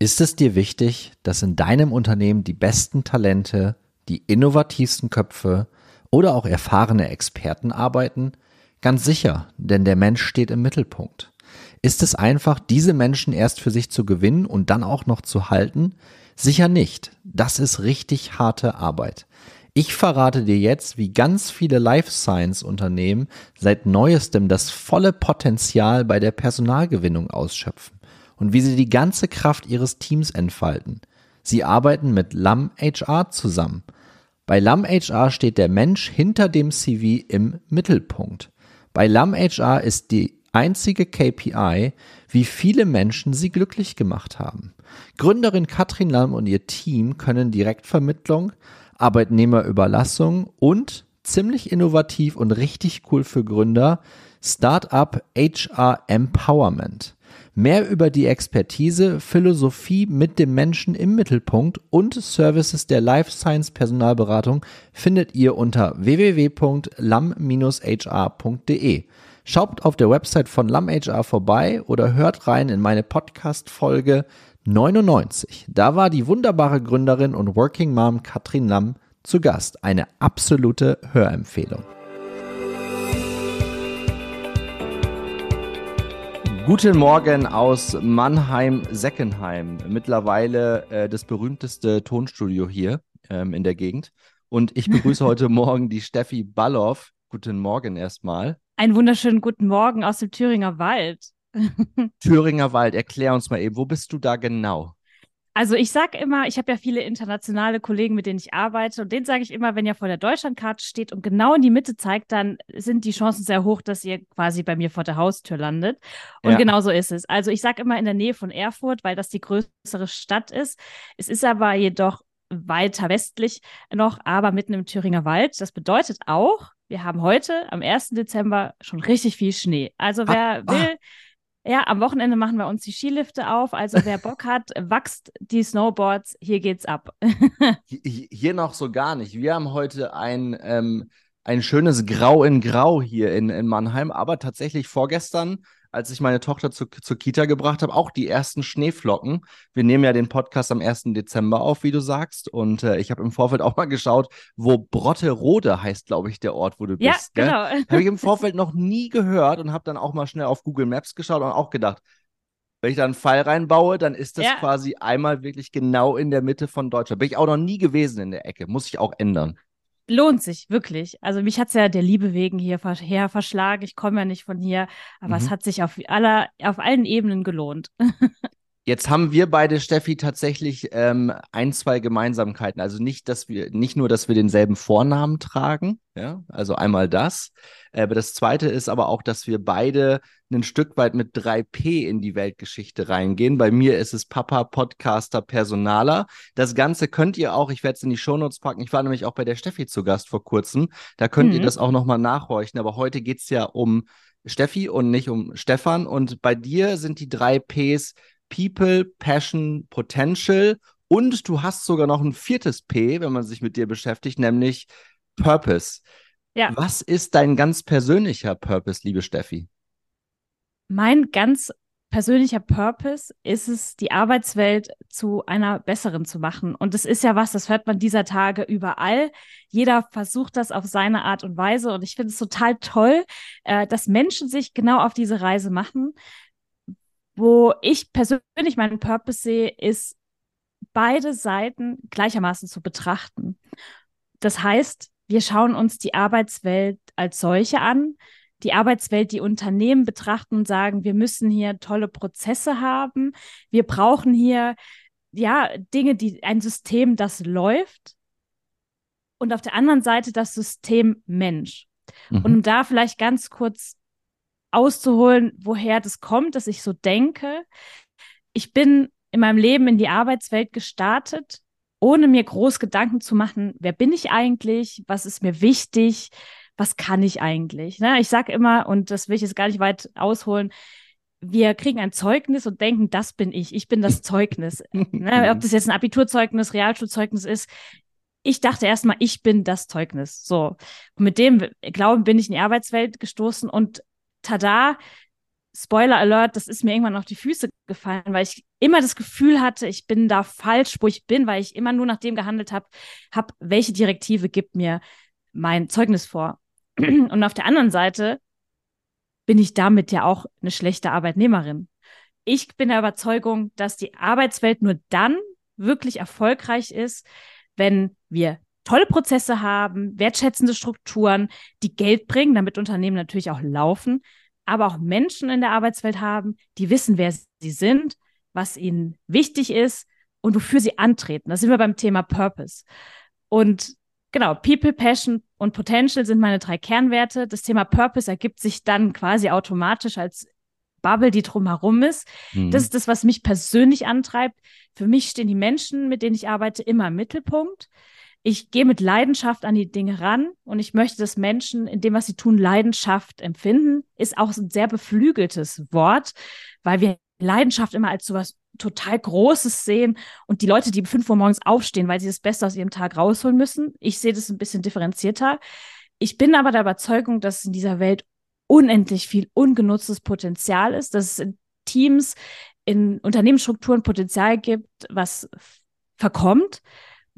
Ist es dir wichtig, dass in deinem Unternehmen die besten Talente, die innovativsten Köpfe oder auch erfahrene Experten arbeiten? Ganz sicher, denn der Mensch steht im Mittelpunkt. Ist es einfach, diese Menschen erst für sich zu gewinnen und dann auch noch zu halten? Sicher nicht. Das ist richtig harte Arbeit. Ich verrate dir jetzt, wie ganz viele Life Science Unternehmen seit neuestem das volle Potenzial bei der Personalgewinnung ausschöpfen und wie sie die ganze Kraft ihres Teams entfalten. Sie arbeiten mit LAM HR zusammen. Bei LAM HR steht der Mensch hinter dem CV im Mittelpunkt. Bei LAM HR ist die einzige KPI, wie viele Menschen sie glücklich gemacht haben. Gründerin Katrin Lamm und ihr Team können Direktvermittlung, Arbeitnehmerüberlassung und ziemlich innovativ und richtig cool für Gründer Startup HR Empowerment. Mehr über die Expertise, Philosophie mit dem Menschen im Mittelpunkt und Services der Life Science Personalberatung findet ihr unter www.lam-hr.de. Schaut auf der Website von LamHR vorbei oder hört rein in meine Podcast-Folge 99. Da war die wunderbare Gründerin und Working Mom Katrin Lamm zu Gast. Eine absolute Hörempfehlung. Guten Morgen aus Mannheim-Seckenheim. Mittlerweile äh, das berühmteste Tonstudio hier ähm, in der Gegend. Und ich begrüße heute Morgen die Steffi Balloff. Guten Morgen erstmal. Einen wunderschönen guten Morgen aus dem Thüringer Wald. Thüringer Wald, erklär uns mal eben, wo bist du da genau? Also ich sage immer, ich habe ja viele internationale Kollegen, mit denen ich arbeite und denen sage ich immer, wenn ihr vor der Deutschlandkarte steht und genau in die Mitte zeigt, dann sind die Chancen sehr hoch, dass ihr quasi bei mir vor der Haustür landet. Und ja. genau so ist es. Also ich sage immer in der Nähe von Erfurt, weil das die größere Stadt ist. Es ist aber jedoch weiter westlich noch, aber mitten im Thüringer Wald. Das bedeutet auch, wir haben heute am 1. Dezember schon richtig viel Schnee. Also wer ah, will, ja, am Wochenende machen wir uns die Skilifte auf. Also wer Bock hat, wachst die Snowboards. Hier geht's ab. hier noch so gar nicht. Wir haben heute ein, ähm, ein schönes Grau in Grau hier in, in Mannheim, aber tatsächlich vorgestern als ich meine Tochter zu, zur Kita gebracht habe, auch die ersten Schneeflocken. Wir nehmen ja den Podcast am 1. Dezember auf, wie du sagst. Und äh, ich habe im Vorfeld auch mal geschaut, wo Brotterode heißt, glaube ich, der Ort, wo du ja, bist. Ja, genau. Habe ich im Vorfeld noch nie gehört und habe dann auch mal schnell auf Google Maps geschaut und auch gedacht, wenn ich da einen Pfeil reinbaue, dann ist das ja. quasi einmal wirklich genau in der Mitte von Deutschland. Bin ich auch noch nie gewesen in der Ecke. Muss ich auch ändern lohnt sich wirklich. Also mich hat es ja der Liebe wegen hierher verschlagen. Ich komme ja nicht von hier, aber mhm. es hat sich auf aller, auf allen Ebenen gelohnt. Jetzt haben wir beide, Steffi, tatsächlich ähm, ein, zwei Gemeinsamkeiten. Also nicht, dass wir, nicht nur, dass wir denselben Vornamen tragen, ja, also einmal das. Aber das zweite ist aber auch, dass wir beide ein Stück weit mit 3P in die Weltgeschichte reingehen. Bei mir ist es Papa, Podcaster, Personaler. Das Ganze könnt ihr auch, ich werde es in die Shownotes packen. Ich war nämlich auch bei der Steffi zu Gast vor kurzem. Da könnt mhm. ihr das auch nochmal nachhorchen. Aber heute geht es ja um Steffi und nicht um Stefan. Und bei dir sind die drei Ps People, Passion, Potential und du hast sogar noch ein viertes P, wenn man sich mit dir beschäftigt, nämlich Purpose. Ja. Was ist dein ganz persönlicher Purpose, liebe Steffi? Mein ganz persönlicher Purpose ist es, die Arbeitswelt zu einer besseren zu machen. Und das ist ja was, das hört man dieser Tage überall. Jeder versucht das auf seine Art und Weise. Und ich finde es total toll, äh, dass Menschen sich genau auf diese Reise machen. Wo ich persönlich meinen Purpose sehe, ist, beide Seiten gleichermaßen zu betrachten. Das heißt, wir schauen uns die Arbeitswelt als solche an, die Arbeitswelt, die Unternehmen betrachten und sagen, wir müssen hier tolle Prozesse haben, wir brauchen hier ja Dinge, die ein System, das läuft. Und auf der anderen Seite das System Mensch. Mhm. Und um da vielleicht ganz kurz auszuholen, woher das kommt, dass ich so denke. Ich bin in meinem Leben in die Arbeitswelt gestartet, ohne mir groß Gedanken zu machen, wer bin ich eigentlich, was ist mir wichtig, was kann ich eigentlich. Ne? Ich sage immer, und das will ich jetzt gar nicht weit ausholen, wir kriegen ein Zeugnis und denken, das bin ich, ich bin das Zeugnis. ne? Ob das jetzt ein Abiturzeugnis, Realschulzeugnis ist, ich dachte erstmal, ich bin das Zeugnis. So. Und mit dem Glauben bin ich in die Arbeitswelt gestoßen und tada, Spoiler Alert, das ist mir irgendwann auf die Füße gefallen, weil ich immer das Gefühl hatte, ich bin da falsch, wo ich bin, weil ich immer nur nach dem gehandelt habe, hab, welche Direktive gibt mir mein Zeugnis vor. Und auf der anderen Seite bin ich damit ja auch eine schlechte Arbeitnehmerin. Ich bin der Überzeugung, dass die Arbeitswelt nur dann wirklich erfolgreich ist, wenn wir tolle Prozesse haben, wertschätzende Strukturen, die Geld bringen, damit Unternehmen natürlich auch laufen, aber auch Menschen in der Arbeitswelt haben, die wissen, wer sie sind, was ihnen wichtig ist und wofür sie antreten. Da sind wir beim Thema Purpose. Und genau, People, Passion und Potential sind meine drei Kernwerte. Das Thema Purpose ergibt sich dann quasi automatisch als Bubble, die drumherum ist. Mhm. Das ist das, was mich persönlich antreibt. Für mich stehen die Menschen, mit denen ich arbeite, immer im Mittelpunkt. Ich gehe mit Leidenschaft an die Dinge ran und ich möchte, dass Menschen in dem, was sie tun, Leidenschaft empfinden. Ist auch ein sehr beflügeltes Wort, weil wir Leidenschaft immer als sowas total Großes sehen und die Leute, die um 5 Uhr morgens aufstehen, weil sie das Beste aus ihrem Tag rausholen müssen. Ich sehe das ein bisschen differenzierter. Ich bin aber der Überzeugung, dass in dieser Welt unendlich viel ungenutztes Potenzial ist, dass es in Teams, in Unternehmensstrukturen Potenzial gibt, was verkommt,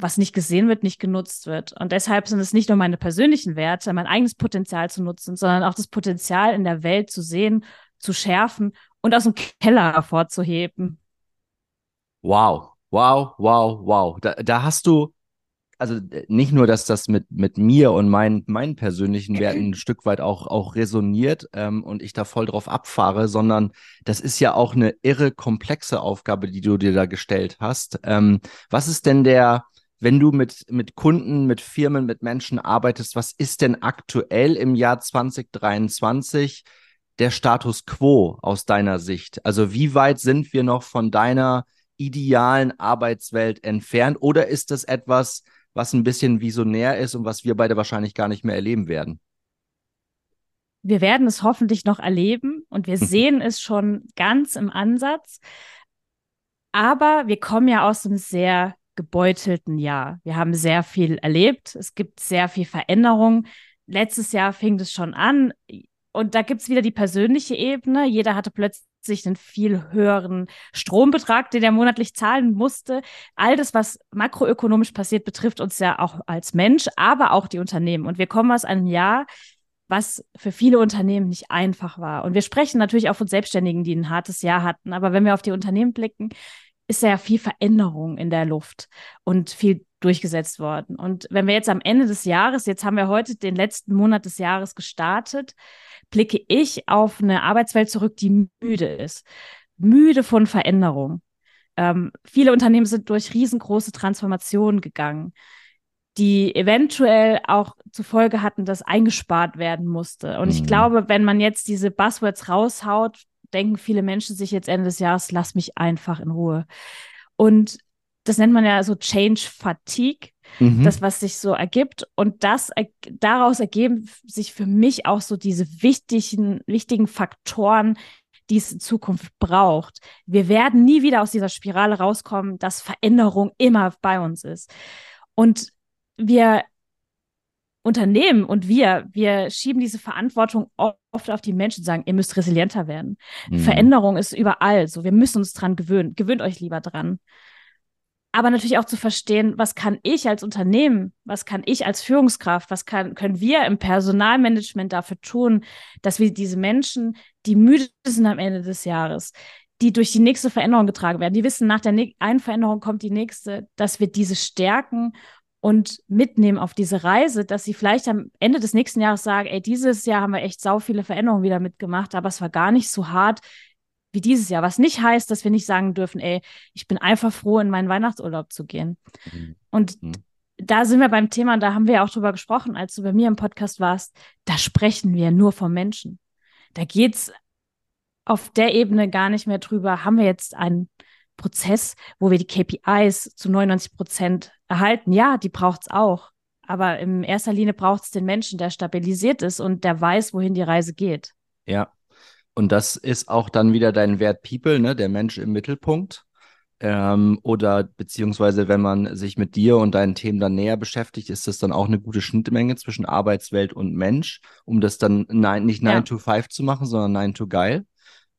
was nicht gesehen wird, nicht genutzt wird. Und deshalb sind es nicht nur meine persönlichen Werte, mein eigenes Potenzial zu nutzen, sondern auch das Potenzial in der Welt zu sehen, zu schärfen und aus dem Keller hervorzuheben. Wow, wow, wow, wow. Da, da hast du also äh, nicht nur, dass das mit, mit mir und mein, meinen persönlichen Werten ein Stück weit auch, auch resoniert ähm, und ich da voll drauf abfahre, sondern das ist ja auch eine irre komplexe Aufgabe, die du dir da gestellt hast. Ähm, was ist denn der, wenn du mit, mit Kunden, mit Firmen, mit Menschen arbeitest, was ist denn aktuell im Jahr 2023 der Status quo aus deiner Sicht? Also wie weit sind wir noch von deiner idealen Arbeitswelt entfernt oder ist das etwas, was ein bisschen visionär ist und was wir beide wahrscheinlich gar nicht mehr erleben werden. Wir werden es hoffentlich noch erleben und wir sehen es schon ganz im Ansatz. Aber wir kommen ja aus einem sehr gebeutelten Jahr. Wir haben sehr viel erlebt. Es gibt sehr viel Veränderung. Letztes Jahr fing es schon an. Und da gibt es wieder die persönliche Ebene. Jeder hatte plötzlich einen viel höheren Strombetrag, den er monatlich zahlen musste. All das, was makroökonomisch passiert, betrifft uns ja auch als Mensch, aber auch die Unternehmen. Und wir kommen aus einem Jahr, was für viele Unternehmen nicht einfach war. Und wir sprechen natürlich auch von Selbstständigen, die ein hartes Jahr hatten. Aber wenn wir auf die Unternehmen blicken, ist ja viel Veränderung in der Luft und viel durchgesetzt worden. Und wenn wir jetzt am Ende des Jahres, jetzt haben wir heute den letzten Monat des Jahres gestartet, blicke ich auf eine Arbeitswelt zurück, die müde ist. Müde von Veränderung. Ähm, viele Unternehmen sind durch riesengroße Transformationen gegangen, die eventuell auch zur Folge hatten, dass eingespart werden musste. Und mhm. ich glaube, wenn man jetzt diese Buzzwords raushaut, denken viele Menschen sich jetzt Ende des Jahres, lass mich einfach in Ruhe. Und das nennt man ja so Change Fatigue, mhm. das, was sich so ergibt. Und das, daraus ergeben sich für mich auch so diese wichtigen, wichtigen Faktoren, die es in Zukunft braucht. Wir werden nie wieder aus dieser Spirale rauskommen, dass Veränderung immer bei uns ist. Und wir Unternehmen und wir, wir schieben diese Verantwortung oft auf die Menschen, sagen, ihr müsst resilienter werden. Mhm. Veränderung ist überall so. Wir müssen uns dran gewöhnen. Gewöhnt euch lieber dran aber natürlich auch zu verstehen, was kann ich als Unternehmen, was kann ich als Führungskraft, was kann, können wir im Personalmanagement dafür tun, dass wir diese Menschen, die müde sind am Ende des Jahres, die durch die nächste Veränderung getragen werden, die wissen, nach der einen Veränderung kommt die nächste, dass wir diese stärken und mitnehmen auf diese Reise, dass sie vielleicht am Ende des nächsten Jahres sagen, ey, dieses Jahr haben wir echt sau viele Veränderungen wieder mitgemacht, aber es war gar nicht so hart, wie dieses Jahr. Was nicht heißt, dass wir nicht sagen dürfen, ey, ich bin einfach froh, in meinen Weihnachtsurlaub zu gehen. Mhm. Und mhm. da sind wir beim Thema, da haben wir ja auch drüber gesprochen, als du bei mir im Podcast warst, da sprechen wir nur vom Menschen. Da geht's auf der Ebene gar nicht mehr drüber, haben wir jetzt einen Prozess, wo wir die KPIs zu 99 Prozent erhalten. Ja, die braucht's auch. Aber in erster Linie braucht es den Menschen, der stabilisiert ist und der weiß, wohin die Reise geht. Ja, und das ist auch dann wieder dein Wert People, ne? der Mensch im Mittelpunkt. Ähm, oder beziehungsweise, wenn man sich mit dir und deinen Themen dann näher beschäftigt, ist das dann auch eine gute Schnittmenge zwischen Arbeitswelt und Mensch, um das dann nein, nicht 9 ja. to 5 zu machen, sondern 9 to geil.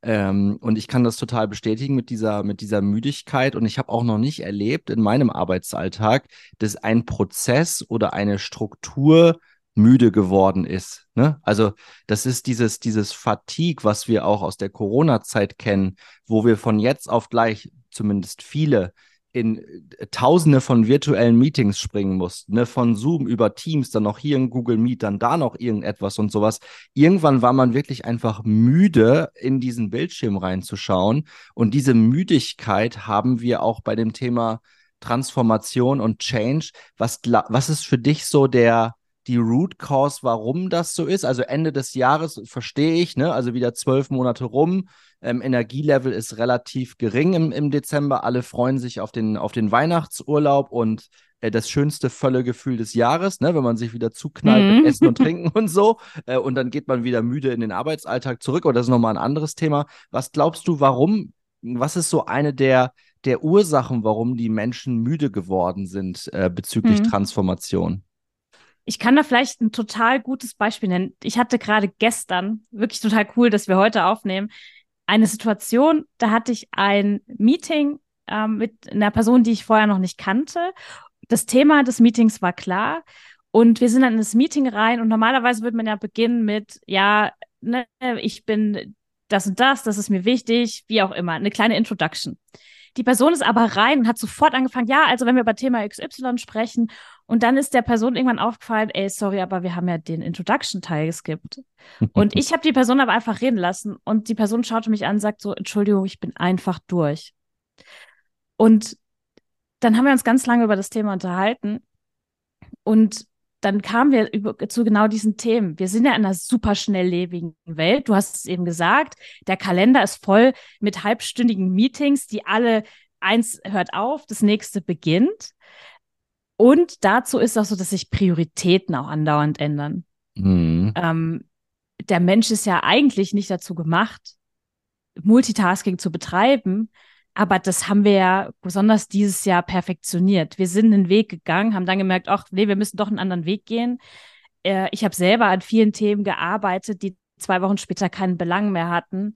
Ähm, und ich kann das total bestätigen mit dieser, mit dieser Müdigkeit. Und ich habe auch noch nicht erlebt in meinem Arbeitsalltag, dass ein Prozess oder eine Struktur müde geworden ist. Ne? Also das ist dieses, dieses Fatigue, was wir auch aus der Corona-Zeit kennen, wo wir von jetzt auf gleich, zumindest viele, in äh, Tausende von virtuellen Meetings springen mussten, ne? von Zoom über Teams, dann noch hier in Google Meet, dann da noch irgendetwas und sowas. Irgendwann war man wirklich einfach müde, in diesen Bildschirm reinzuschauen. Und diese Müdigkeit haben wir auch bei dem Thema Transformation und Change. Was, was ist für dich so der, die Root Cause, warum das so ist. Also Ende des Jahres verstehe ich, ne? Also wieder zwölf Monate rum. Ähm, Energielevel ist relativ gering im, im Dezember. Alle freuen sich auf den, auf den Weihnachtsurlaub und äh, das schönste Völlegefühl des Jahres, ne? wenn man sich wieder zuknallt mhm. mit Essen und Trinken und so. Äh, und dann geht man wieder müde in den Arbeitsalltag zurück. Oder das ist nochmal ein anderes Thema. Was glaubst du, warum? Was ist so eine der, der Ursachen, warum die Menschen müde geworden sind äh, bezüglich mhm. Transformation? Ich kann da vielleicht ein total gutes Beispiel nennen. Ich hatte gerade gestern, wirklich total cool, dass wir heute aufnehmen, eine Situation, da hatte ich ein Meeting ähm, mit einer Person, die ich vorher noch nicht kannte. Das Thema des Meetings war klar. Und wir sind dann in das Meeting rein und normalerweise würde man ja beginnen mit, ja, ne, ich bin das und das, das ist mir wichtig, wie auch immer, eine kleine Introduction. Die Person ist aber rein und hat sofort angefangen, ja, also wenn wir über Thema XY sprechen und dann ist der Person irgendwann aufgefallen, ey, sorry, aber wir haben ja den Introduction-Teil geskippt. Und ich habe die Person aber einfach reden lassen und die Person schaute mich an und sagt so, Entschuldigung, ich bin einfach durch. Und dann haben wir uns ganz lange über das Thema unterhalten und dann kamen wir über, zu genau diesen Themen. Wir sind ja in einer super schnelllebigen Welt. Du hast es eben gesagt, der Kalender ist voll mit halbstündigen Meetings, die alle eins hört auf, das nächste beginnt. Und dazu ist auch so, dass sich Prioritäten auch andauernd ändern. Mhm. Ähm, der Mensch ist ja eigentlich nicht dazu gemacht, Multitasking zu betreiben, aber das haben wir ja besonders dieses Jahr perfektioniert. Wir sind einen Weg gegangen, haben dann gemerkt, ach nee, wir müssen doch einen anderen Weg gehen. Äh, ich habe selber an vielen Themen gearbeitet, die zwei Wochen später keinen Belang mehr hatten.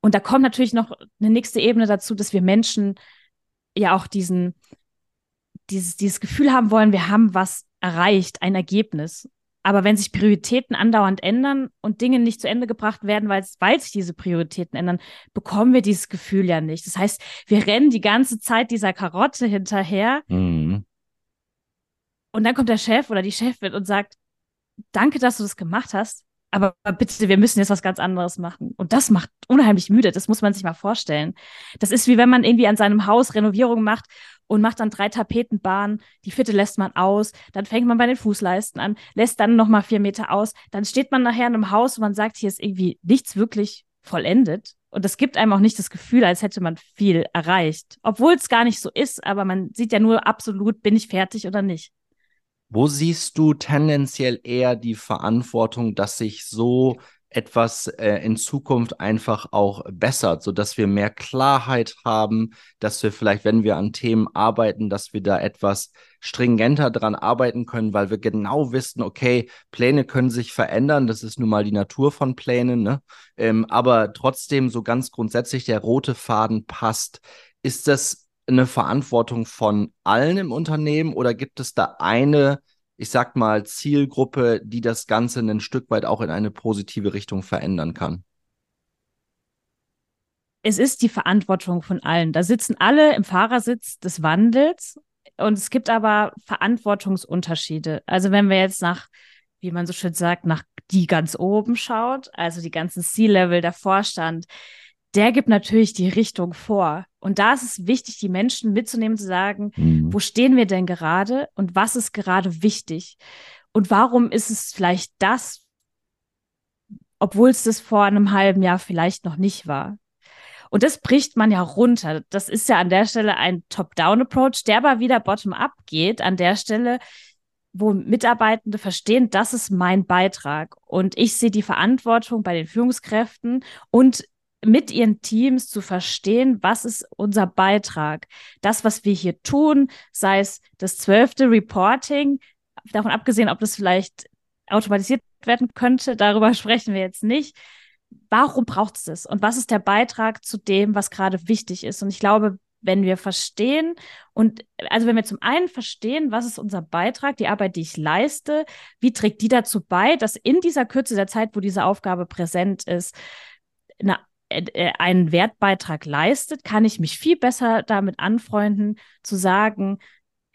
Und da kommt natürlich noch eine nächste Ebene dazu, dass wir Menschen ja auch diesen dieses, dieses Gefühl haben wollen, wir haben was erreicht, ein Ergebnis. Aber wenn sich Prioritäten andauernd ändern und Dinge nicht zu Ende gebracht werden, weil, weil sich diese Prioritäten ändern, bekommen wir dieses Gefühl ja nicht. Das heißt, wir rennen die ganze Zeit dieser Karotte hinterher. Mhm. Und dann kommt der Chef oder die Chefin und sagt, danke, dass du das gemacht hast. Aber bitte, wir müssen jetzt was ganz anderes machen. Und das macht unheimlich müde. Das muss man sich mal vorstellen. Das ist wie wenn man irgendwie an seinem Haus Renovierung macht und macht dann drei Tapetenbahnen. Die vierte lässt man aus. Dann fängt man bei den Fußleisten an, lässt dann nochmal vier Meter aus. Dann steht man nachher in einem Haus und man sagt, hier ist irgendwie nichts wirklich vollendet. Und das gibt einem auch nicht das Gefühl, als hätte man viel erreicht. Obwohl es gar nicht so ist, aber man sieht ja nur absolut, bin ich fertig oder nicht. Wo siehst du tendenziell eher die Verantwortung, dass sich so etwas äh, in Zukunft einfach auch bessert, so dass wir mehr Klarheit haben, dass wir vielleicht, wenn wir an Themen arbeiten, dass wir da etwas stringenter dran arbeiten können, weil wir genau wissen, okay, Pläne können sich verändern, das ist nun mal die Natur von Plänen, ne? Ähm, aber trotzdem so ganz grundsätzlich der rote Faden passt. Ist das eine Verantwortung von allen im Unternehmen oder gibt es da eine, ich sag mal, Zielgruppe, die das Ganze ein Stück weit auch in eine positive Richtung verändern kann? Es ist die Verantwortung von allen. Da sitzen alle im Fahrersitz des Wandels und es gibt aber Verantwortungsunterschiede. Also wenn wir jetzt nach, wie man so schön sagt, nach die ganz oben schaut, also die ganzen C-Level, der Vorstand, der gibt natürlich die Richtung vor. Und da ist es wichtig, die Menschen mitzunehmen, zu sagen, mhm. wo stehen wir denn gerade und was ist gerade wichtig? Und warum ist es vielleicht das, obwohl es das vor einem halben Jahr vielleicht noch nicht war? Und das bricht man ja runter. Das ist ja an der Stelle ein Top-Down-Approach, der aber wieder bottom-up geht, an der Stelle, wo Mitarbeitende verstehen, das ist mein Beitrag. Und ich sehe die Verantwortung bei den Führungskräften und mit ihren Teams zu verstehen, was ist unser Beitrag. Das, was wir hier tun, sei es das zwölfte Reporting, davon abgesehen, ob das vielleicht automatisiert werden könnte, darüber sprechen wir jetzt nicht. warum braucht es das? Und was ist der Beitrag zu dem, was gerade wichtig ist? Und ich glaube, wenn wir verstehen und also wenn wir zum einen verstehen, was ist unser Beitrag, die Arbeit, die ich leiste, wie trägt die dazu bei, dass in dieser Kürze der Zeit, wo diese Aufgabe präsent ist, eine, einen Wertbeitrag leistet, kann ich mich viel besser damit anfreunden, zu sagen,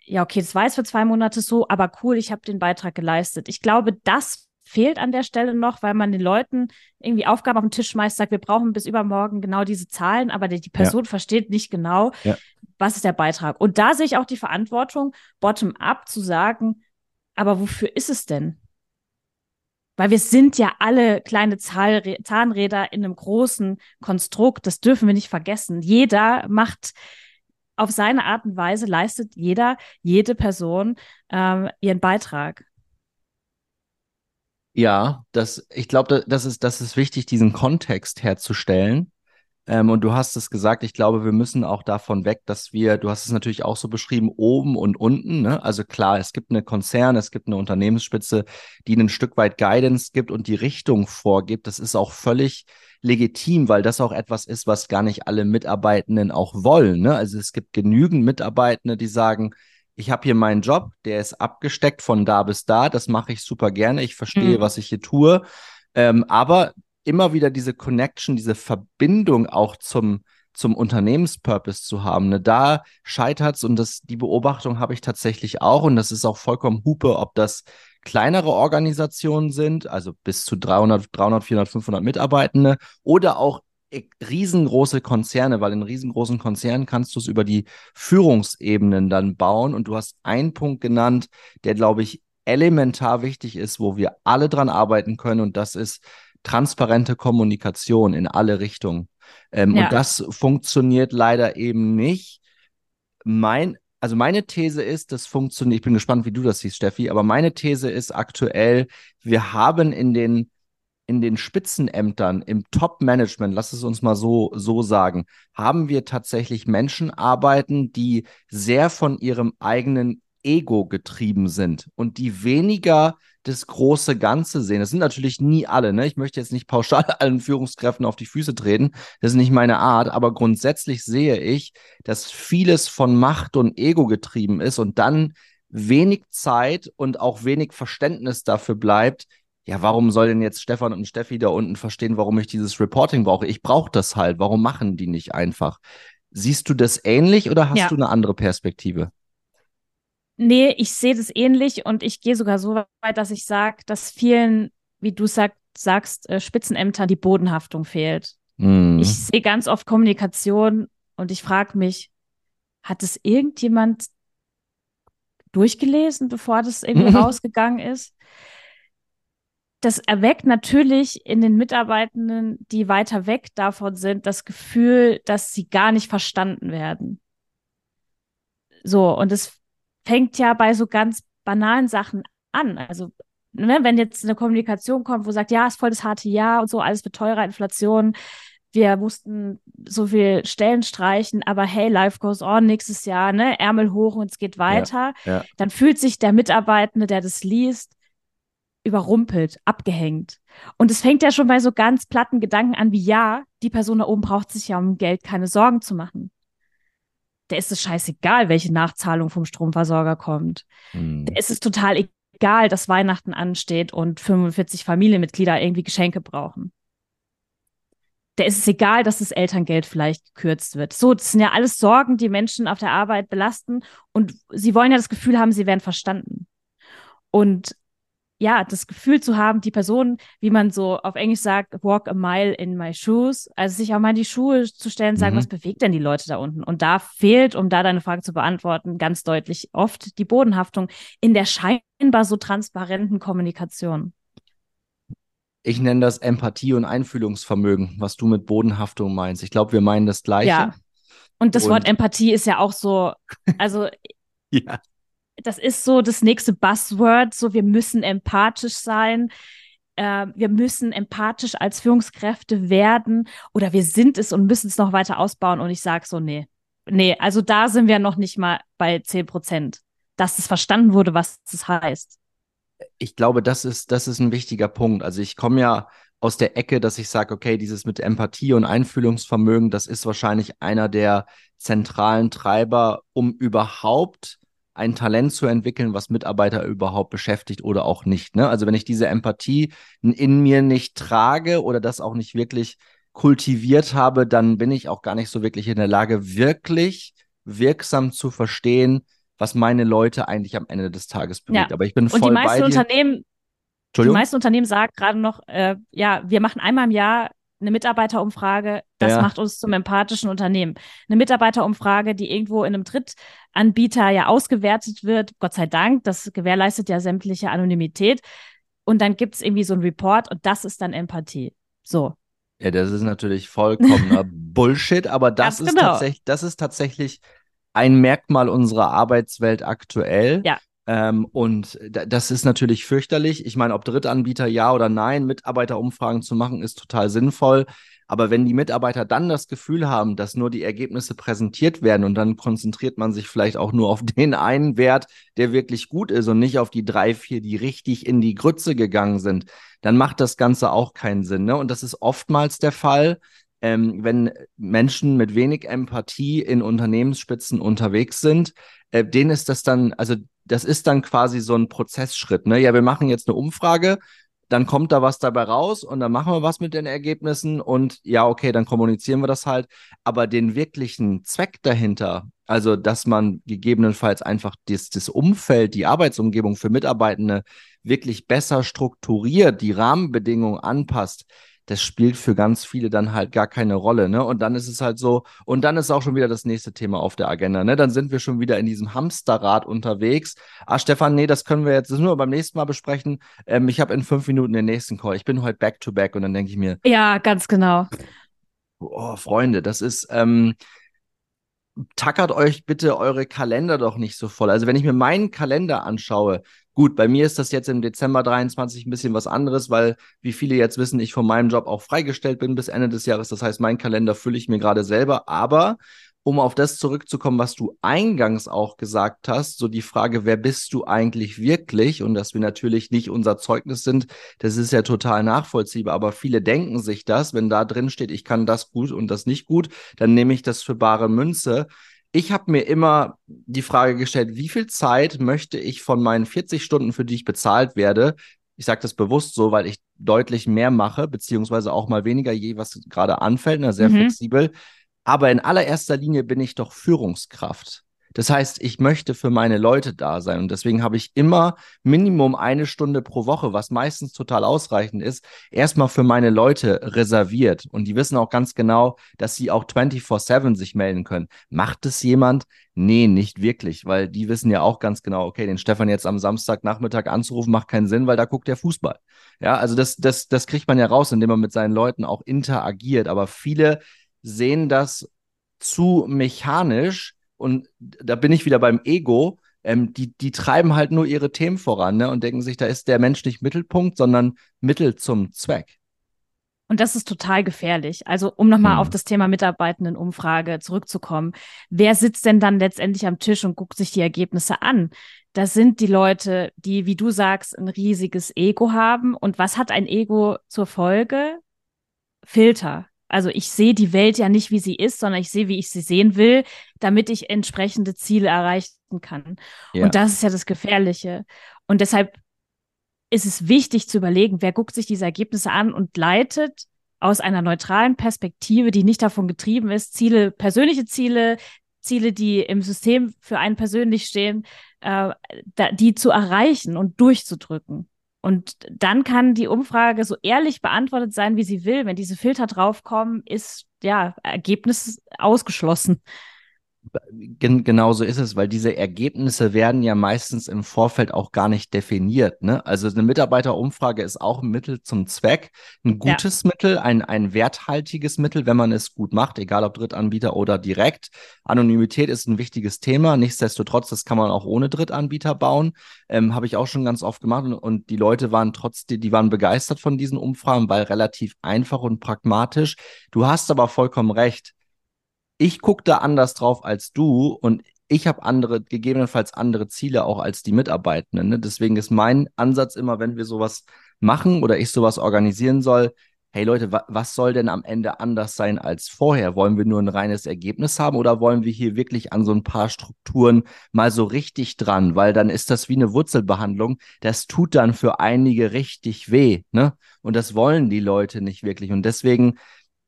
ja, okay, das war jetzt für zwei Monate so, aber cool, ich habe den Beitrag geleistet. Ich glaube, das fehlt an der Stelle noch, weil man den Leuten irgendwie Aufgaben auf den Tisch schmeißt, sagt, wir brauchen bis übermorgen genau diese Zahlen, aber die, die Person ja. versteht nicht genau, ja. was ist der Beitrag. Und da sehe ich auch die Verantwortung, bottom-up zu sagen, aber wofür ist es denn? Weil wir sind ja alle kleine Zahnräder in einem großen Konstrukt, das dürfen wir nicht vergessen. Jeder macht auf seine Art und Weise, leistet jeder, jede Person ähm, ihren Beitrag. Ja, das, ich glaube, das ist, das ist wichtig, diesen Kontext herzustellen. Ähm, und du hast es gesagt, ich glaube, wir müssen auch davon weg, dass wir, du hast es natürlich auch so beschrieben, oben und unten. Ne? Also klar, es gibt eine Konzern, es gibt eine Unternehmensspitze, die ein Stück weit Guidance gibt und die Richtung vorgibt. Das ist auch völlig legitim, weil das auch etwas ist, was gar nicht alle Mitarbeitenden auch wollen. Ne? Also es gibt genügend Mitarbeitende, die sagen, ich habe hier meinen Job, der ist abgesteckt von da bis da, das mache ich super gerne, ich verstehe, mhm. was ich hier tue. Ähm, aber immer wieder diese Connection, diese Verbindung auch zum, zum Unternehmenspurpose zu haben. Ne? Da scheitert es und das, die Beobachtung habe ich tatsächlich auch und das ist auch vollkommen Hupe, ob das kleinere Organisationen sind, also bis zu 300, 300, 400, 500 Mitarbeitende oder auch riesengroße Konzerne, weil in riesengroßen Konzernen kannst du es über die Führungsebenen dann bauen. Und du hast einen Punkt genannt, der, glaube ich, elementar wichtig ist, wo wir alle dran arbeiten können. Und das ist transparente Kommunikation in alle Richtungen. Ähm, ja. Und das funktioniert leider eben nicht. Mein, also meine These ist, das funktioniert, ich bin gespannt, wie du das siehst, Steffi, aber meine These ist aktuell, wir haben in den in den Spitzenämtern, im Top-Management, lass es uns mal so, so sagen, haben wir tatsächlich Menschen arbeiten, die sehr von ihrem eigenen Ego getrieben sind und die weniger das große Ganze sehen. Das sind natürlich nie alle, ne? Ich möchte jetzt nicht pauschal allen Führungskräften auf die Füße treten. Das ist nicht meine Art, aber grundsätzlich sehe ich, dass vieles von Macht und Ego getrieben ist und dann wenig Zeit und auch wenig Verständnis dafür bleibt, ja, warum soll denn jetzt Stefan und Steffi da unten verstehen, warum ich dieses Reporting brauche? Ich brauche das halt. Warum machen die nicht einfach? Siehst du das ähnlich oder hast ja. du eine andere Perspektive? Nee, ich sehe das ähnlich und ich gehe sogar so weit, dass ich sage, dass vielen, wie du sag, sagst, äh, Spitzenämtern die Bodenhaftung fehlt. Mm. Ich sehe ganz oft Kommunikation und ich frage mich, hat es irgendjemand durchgelesen, bevor das irgendwie rausgegangen ist? das erweckt natürlich in den Mitarbeitenden, die weiter weg davon sind, das Gefühl, dass sie gar nicht verstanden werden. So, und es fängt ja bei so ganz banalen Sachen an. Also, ne, wenn jetzt eine Kommunikation kommt, wo sagt, ja, ist voll das harte Jahr und so, alles wird teurer, Inflation, wir mussten so viel Stellen streichen, aber hey, life goes on nächstes Jahr, ne, Ärmel hoch und es geht weiter, ja, ja. dann fühlt sich der Mitarbeitende, der das liest, überrumpelt, abgehängt. Und es fängt ja schon bei so ganz platten Gedanken an wie, ja, die Person da oben braucht sich ja um Geld keine Sorgen zu machen. Der ist es scheißegal, welche Nachzahlung vom Stromversorger kommt. Mhm. Der ist es total egal, dass Weihnachten ansteht und 45 Familienmitglieder irgendwie Geschenke brauchen. Der ist es egal, dass das Elterngeld vielleicht gekürzt wird. So, das sind ja alles Sorgen, die Menschen auf der Arbeit belasten und sie wollen ja das Gefühl haben, sie werden verstanden. Und ja, das Gefühl zu haben, die Person, wie man so auf Englisch sagt, walk a mile in my shoes, also sich auch mal in die Schuhe zu stellen, sagen, mhm. was bewegt denn die Leute da unten? Und da fehlt, um da deine Frage zu beantworten, ganz deutlich oft die Bodenhaftung in der scheinbar so transparenten Kommunikation. Ich nenne das Empathie und Einfühlungsvermögen, was du mit Bodenhaftung meinst. Ich glaube, wir meinen das Gleiche. Ja. Und das und Wort Empathie ist ja auch so, also ja das ist so das nächste Buzzword, so wir müssen empathisch sein. Äh, wir müssen empathisch als Führungskräfte werden oder wir sind es und müssen es noch weiter ausbauen. Und ich sage so, nee, nee, also da sind wir noch nicht mal bei 10 Prozent, dass es verstanden wurde, was es heißt. Ich glaube, das ist, das ist ein wichtiger Punkt. Also ich komme ja aus der Ecke, dass ich sage, okay, dieses mit Empathie und Einfühlungsvermögen, das ist wahrscheinlich einer der zentralen Treiber, um überhaupt ein Talent zu entwickeln, was Mitarbeiter überhaupt beschäftigt oder auch nicht. Ne? Also wenn ich diese Empathie in mir nicht trage oder das auch nicht wirklich kultiviert habe, dann bin ich auch gar nicht so wirklich in der Lage, wirklich wirksam zu verstehen, was meine Leute eigentlich am Ende des Tages bewegt. Ja. Aber ich bin voll Und die meisten bei dir. Unternehmen, die meisten Unternehmen sagen gerade noch, äh, ja, wir machen einmal im Jahr eine Mitarbeiterumfrage, das Ja. macht uns zum empathischen Unternehmen. Eine Mitarbeiterumfrage, die irgendwo in einem Drittanbieter ja ausgewertet wird, Gott sei Dank, das gewährleistet ja sämtliche Anonymität. Und dann gibt es irgendwie so ein Report und das ist dann Empathie. So. Ja, das ist natürlich vollkommener Bullshit, aber das Ganz ist genau. tatsächlich, das ist tatsächlich ein Merkmal unserer Arbeitswelt aktuell. Ja. Ähm, und da- das ist natürlich fürchterlich. Ich meine, ob Drittanbieter ja oder nein, Mitarbeiterumfragen zu machen, ist total sinnvoll. Aber wenn die Mitarbeiter dann das Gefühl haben, dass nur die Ergebnisse präsentiert werden und dann konzentriert man sich vielleicht auch nur auf den einen Wert, der wirklich gut ist und nicht auf die drei, vier, die richtig in die Grütze gegangen sind, dann macht das Ganze auch keinen Sinn. Ne? Und das ist oftmals der Fall, ähm, wenn Menschen mit wenig Empathie in Unternehmensspitzen unterwegs sind, äh, denen ist das dann, also das ist dann quasi so ein Prozessschritt. Ne? Ja, wir machen jetzt eine Umfrage, dann kommt da was dabei raus und dann machen wir was mit den Ergebnissen und ja, okay, dann kommunizieren wir das halt. Aber den wirklichen Zweck dahinter, also dass man gegebenenfalls einfach das, das Umfeld, die Arbeitsumgebung für Mitarbeitende wirklich besser strukturiert, die Rahmenbedingungen anpasst, das spielt für ganz viele dann halt gar keine Rolle, ne? Und dann ist es halt so, und dann ist auch schon wieder das nächste Thema auf der Agenda, ne? Dann sind wir schon wieder in diesem Hamsterrad unterwegs. Ah, Stefan, nee, das können wir jetzt nur beim nächsten Mal besprechen. Ähm, ich habe in fünf Minuten den nächsten Call. Ich bin heute back to back und dann denke ich mir, Ja, ganz genau. oh, Freunde, das ist, ähm, tackert euch bitte eure Kalender doch nicht so voll. Also wenn ich mir meinen Kalender anschaue, gut, bei mir ist das jetzt im Dezember 23 ein bisschen was anderes, weil, wie viele jetzt wissen, ich von meinem Job auch freigestellt bin bis Ende des Jahres. Das heißt, meinen Kalender fülle ich mir gerade selber. Aber um auf das zurückzukommen, was du eingangs auch gesagt hast, so die Frage, wer bist du eigentlich wirklich? Und dass wir natürlich nicht unser Zeugnis sind, das ist ja total nachvollziehbar. Aber viele denken sich das, wenn da drin steht, ich kann das gut und das nicht gut, dann nehme ich das für bare Münze. Ich habe mir immer die Frage gestellt, wie viel Zeit möchte ich von meinen 40 Stunden, für die ich bezahlt werde, ich sage das bewusst so, weil ich deutlich mehr mache, beziehungsweise auch mal weniger, je was gerade anfällt, ne, sehr Mhm. flexibel. Aber in allererster Linie bin ich doch Führungskraft. Das heißt, ich möchte für meine Leute da sein. Und deswegen habe ich immer Minimum eine Stunde pro Woche, was meistens total ausreichend ist, erstmal für meine Leute reserviert. Und die wissen auch ganz genau, dass sie auch 24-7 sich melden können. Macht es jemand? Nee, nicht wirklich, weil die wissen ja auch ganz genau, okay, den Stefan jetzt am Samstagnachmittag anzurufen, macht keinen Sinn, weil da guckt der Fußball. Ja, also das, das, das kriegt man ja raus, indem man mit seinen Leuten auch interagiert. Aber viele sehen das zu mechanisch und da bin ich wieder beim Ego. Ähm, die, die treiben halt nur ihre Themen voran ne, und denken sich, da ist der Mensch nicht Mittelpunkt, sondern Mittel zum Zweck. Und das ist total gefährlich. Also, um nochmal Hm. auf das Thema Mitarbeitendenumfrage zurückzukommen. Wer sitzt denn dann letztendlich am Tisch und guckt sich die Ergebnisse an? Das sind die Leute, die, wie du sagst, ein riesiges Ego haben. Und was hat ein Ego zur Folge? Filter. Also ich sehe die Welt ja nicht, wie sie ist, sondern ich sehe, wie ich sie sehen will, damit ich entsprechende Ziele erreichen kann. Ja. Und das ist ja das Gefährliche. Und deshalb ist es wichtig zu überlegen, wer guckt sich diese Ergebnisse an und leitet aus einer neutralen Perspektive, die nicht davon getrieben ist, Ziele, persönliche Ziele, Ziele, die im System für einen persönlich stehen, äh, da, die zu erreichen und durchzudrücken. Und dann kann die Umfrage so ehrlich beantwortet sein, wie sie will. Wenn diese Filter draufkommen, ist ja Ergebnis ausgeschlossen. Gen genau so ist es, weil diese Ergebnisse werden ja meistens im Vorfeld auch gar nicht definiert. Ne? Also eine Mitarbeiterumfrage ist auch ein Mittel zum Zweck, ein gutes ja. Mittel, ein, ein werthaltiges Mittel, wenn man es gut macht, egal ob Drittanbieter oder direkt. Anonymität ist ein wichtiges Thema. Nichtsdestotrotz, das kann man auch ohne Drittanbieter bauen. Ähm, Habe ich auch schon ganz oft gemacht und, und die Leute waren trotzdem, die waren begeistert von diesen Umfragen, weil relativ einfach und pragmatisch. Du hast aber vollkommen recht ich gucke da anders drauf als du und ich habe andere, gegebenenfalls andere Ziele auch als die Mitarbeitenden. Ne? Deswegen ist mein Ansatz immer, wenn wir sowas machen oder ich sowas organisieren soll, hey Leute, wa was soll denn am Ende anders sein als vorher? Wollen wir nur ein reines Ergebnis haben oder wollen wir hier wirklich an so ein paar Strukturen mal so richtig dran? Weil dann ist das wie eine Wurzelbehandlung. Das tut dann für einige richtig weh, ne? Und das wollen die Leute nicht wirklich. Und deswegen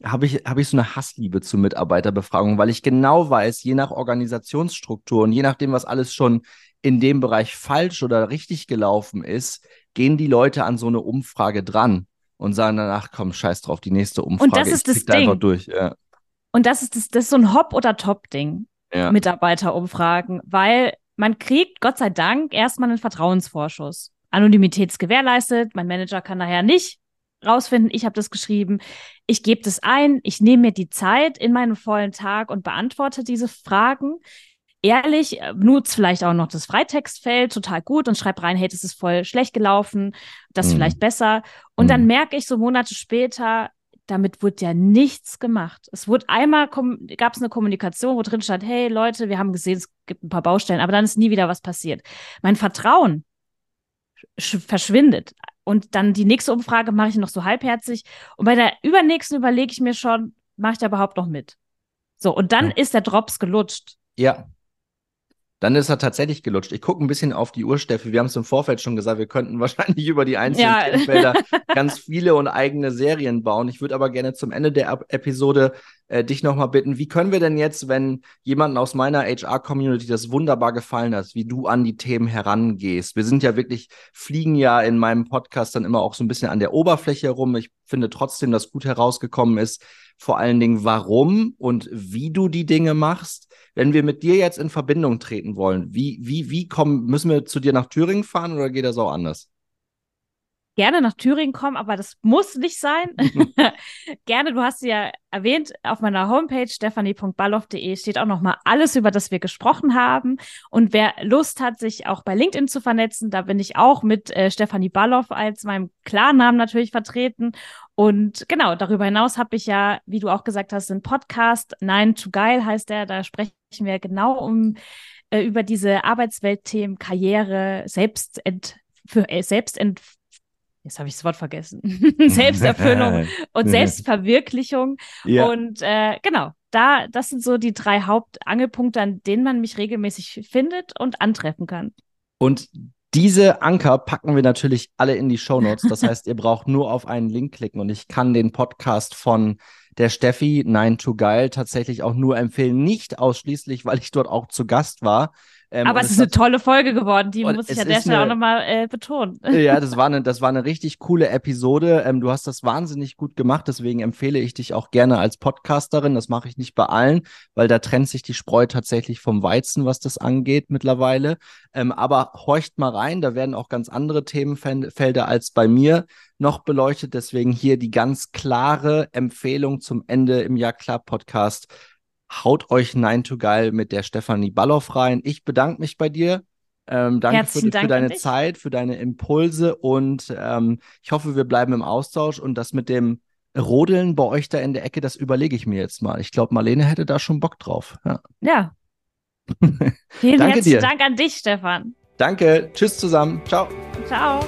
habe ich, habe ich so eine Hassliebe zu Mitarbeiterbefragung, weil ich genau weiß, je nach Organisationsstruktur und je nachdem, was alles schon in dem Bereich falsch oder richtig gelaufen ist, gehen die Leute an so eine Umfrage dran und sagen danach, komm, scheiß drauf, die nächste Umfrage. Und das ist das Ding. einfach durch. Ja. Und das ist das, das ist so ein Hop- oder Top-Ding, ja. Mitarbeiterumfragen, weil man kriegt, Gott sei Dank, erstmal einen Vertrauensvorschuss. Anonymität gewährleistet, mein Manager kann daher nicht rausfinden, ich habe das geschrieben, ich gebe das ein, ich nehme mir die Zeit in meinem vollen Tag und beantworte diese Fragen ehrlich, äh, nutzt vielleicht auch noch das Freitextfeld total gut und schreibt rein, hey, das ist voll schlecht gelaufen, das mhm. vielleicht besser. Und mhm. dann merke ich so Monate später, damit wurde ja nichts gemacht. Es wurde einmal, gab es eine Kommunikation, wo drin stand, hey Leute, wir haben gesehen, es gibt ein paar Baustellen, aber dann ist nie wieder was passiert. Mein Vertrauen verschwindet. Und dann die nächste Umfrage mache ich noch so halbherzig. Und bei der übernächsten überlege ich mir schon, mache ich da überhaupt noch mit? So, und dann ja. ist der Drops gelutscht. Ja, dann ist er tatsächlich gelutscht. Ich gucke ein bisschen auf die Uhr, Steffi. Wir haben es im Vorfeld schon gesagt, wir könnten wahrscheinlich über die einzelnen ja. Themenfelder ganz viele und eigene Serien bauen. Ich würde aber gerne zum Ende der Episode äh, dich nochmal bitten, wie können wir denn jetzt, wenn jemanden aus meiner HR-Community das wunderbar gefallen hat, wie du an die Themen herangehst? Wir sind ja wirklich, fliegen ja in meinem Podcast dann immer auch so ein bisschen an der Oberfläche rum. Ich finde trotzdem, dass gut herausgekommen ist, vor allen Dingen, warum und wie du die Dinge machst. Wenn wir mit dir jetzt in Verbindung treten wollen, wie, wie, wie kommen, müssen wir zu dir nach Thüringen fahren oder geht das auch anders? gerne nach Thüringen kommen, aber das muss nicht sein. gerne, du hast sie ja erwähnt, auf meiner Homepage stephanie.balloff.de steht auch nochmal alles, über das wir gesprochen haben. Und wer Lust hat, sich auch bei LinkedIn zu vernetzen, da bin ich auch mit äh, Stefanie Balloff als meinem Klarnamen natürlich vertreten. Und genau, darüber hinaus habe ich ja, wie du auch gesagt hast, einen Podcast, Nein to Geil heißt der, da sprechen wir genau um äh, über diese Arbeitsweltthemen, Karriere, Selbstent für äh, Selbstent jetzt habe ich das Wort vergessen, Selbsterfüllung und Selbstverwirklichung. Ja. Und äh, genau, da, das sind so die drei Hauptangelpunkte, an denen man mich regelmäßig findet und antreffen kann. Und diese Anker packen wir natürlich alle in die Show Notes. Das heißt, ihr braucht nur auf einen Link klicken und ich kann den Podcast von der Steffi, Nine to Geil, tatsächlich auch nur empfehlen. Nicht ausschließlich, weil ich dort auch zu Gast war, ähm, Aber es ist eine tolle Folge geworden, die muss ich an der Stelle auch nochmal äh, betonen. Ja, das war eine, das war eine richtig coole Episode. Ähm, du hast das wahnsinnig gut gemacht, deswegen empfehle ich dich auch gerne als Podcasterin. Das mache ich nicht bei allen, weil da trennt sich die Spreu tatsächlich vom Weizen, was das angeht mittlerweile. Ähm, aber horcht mal rein, da werden auch ganz andere Themenfelder als bei mir noch beleuchtet. Deswegen hier die ganz klare Empfehlung zum Ende im Jahr Club Podcast Haut euch Nein to Geil mit der Stefanie Balloff rein. Ich bedanke mich bei dir. Ähm, danke für, Dank für, deine Zeit, für deine Impulse und ähm, ich hoffe, wir bleiben im Austausch und das mit dem Rodeln bei euch da in der Ecke, das überlege ich mir jetzt mal. Ich glaube, Marlene hätte da schon Bock drauf. Ja. ja. Vielen herzlichen dir. Dank an dich, Stefan. Danke. Tschüss zusammen. Ciao. Ciao.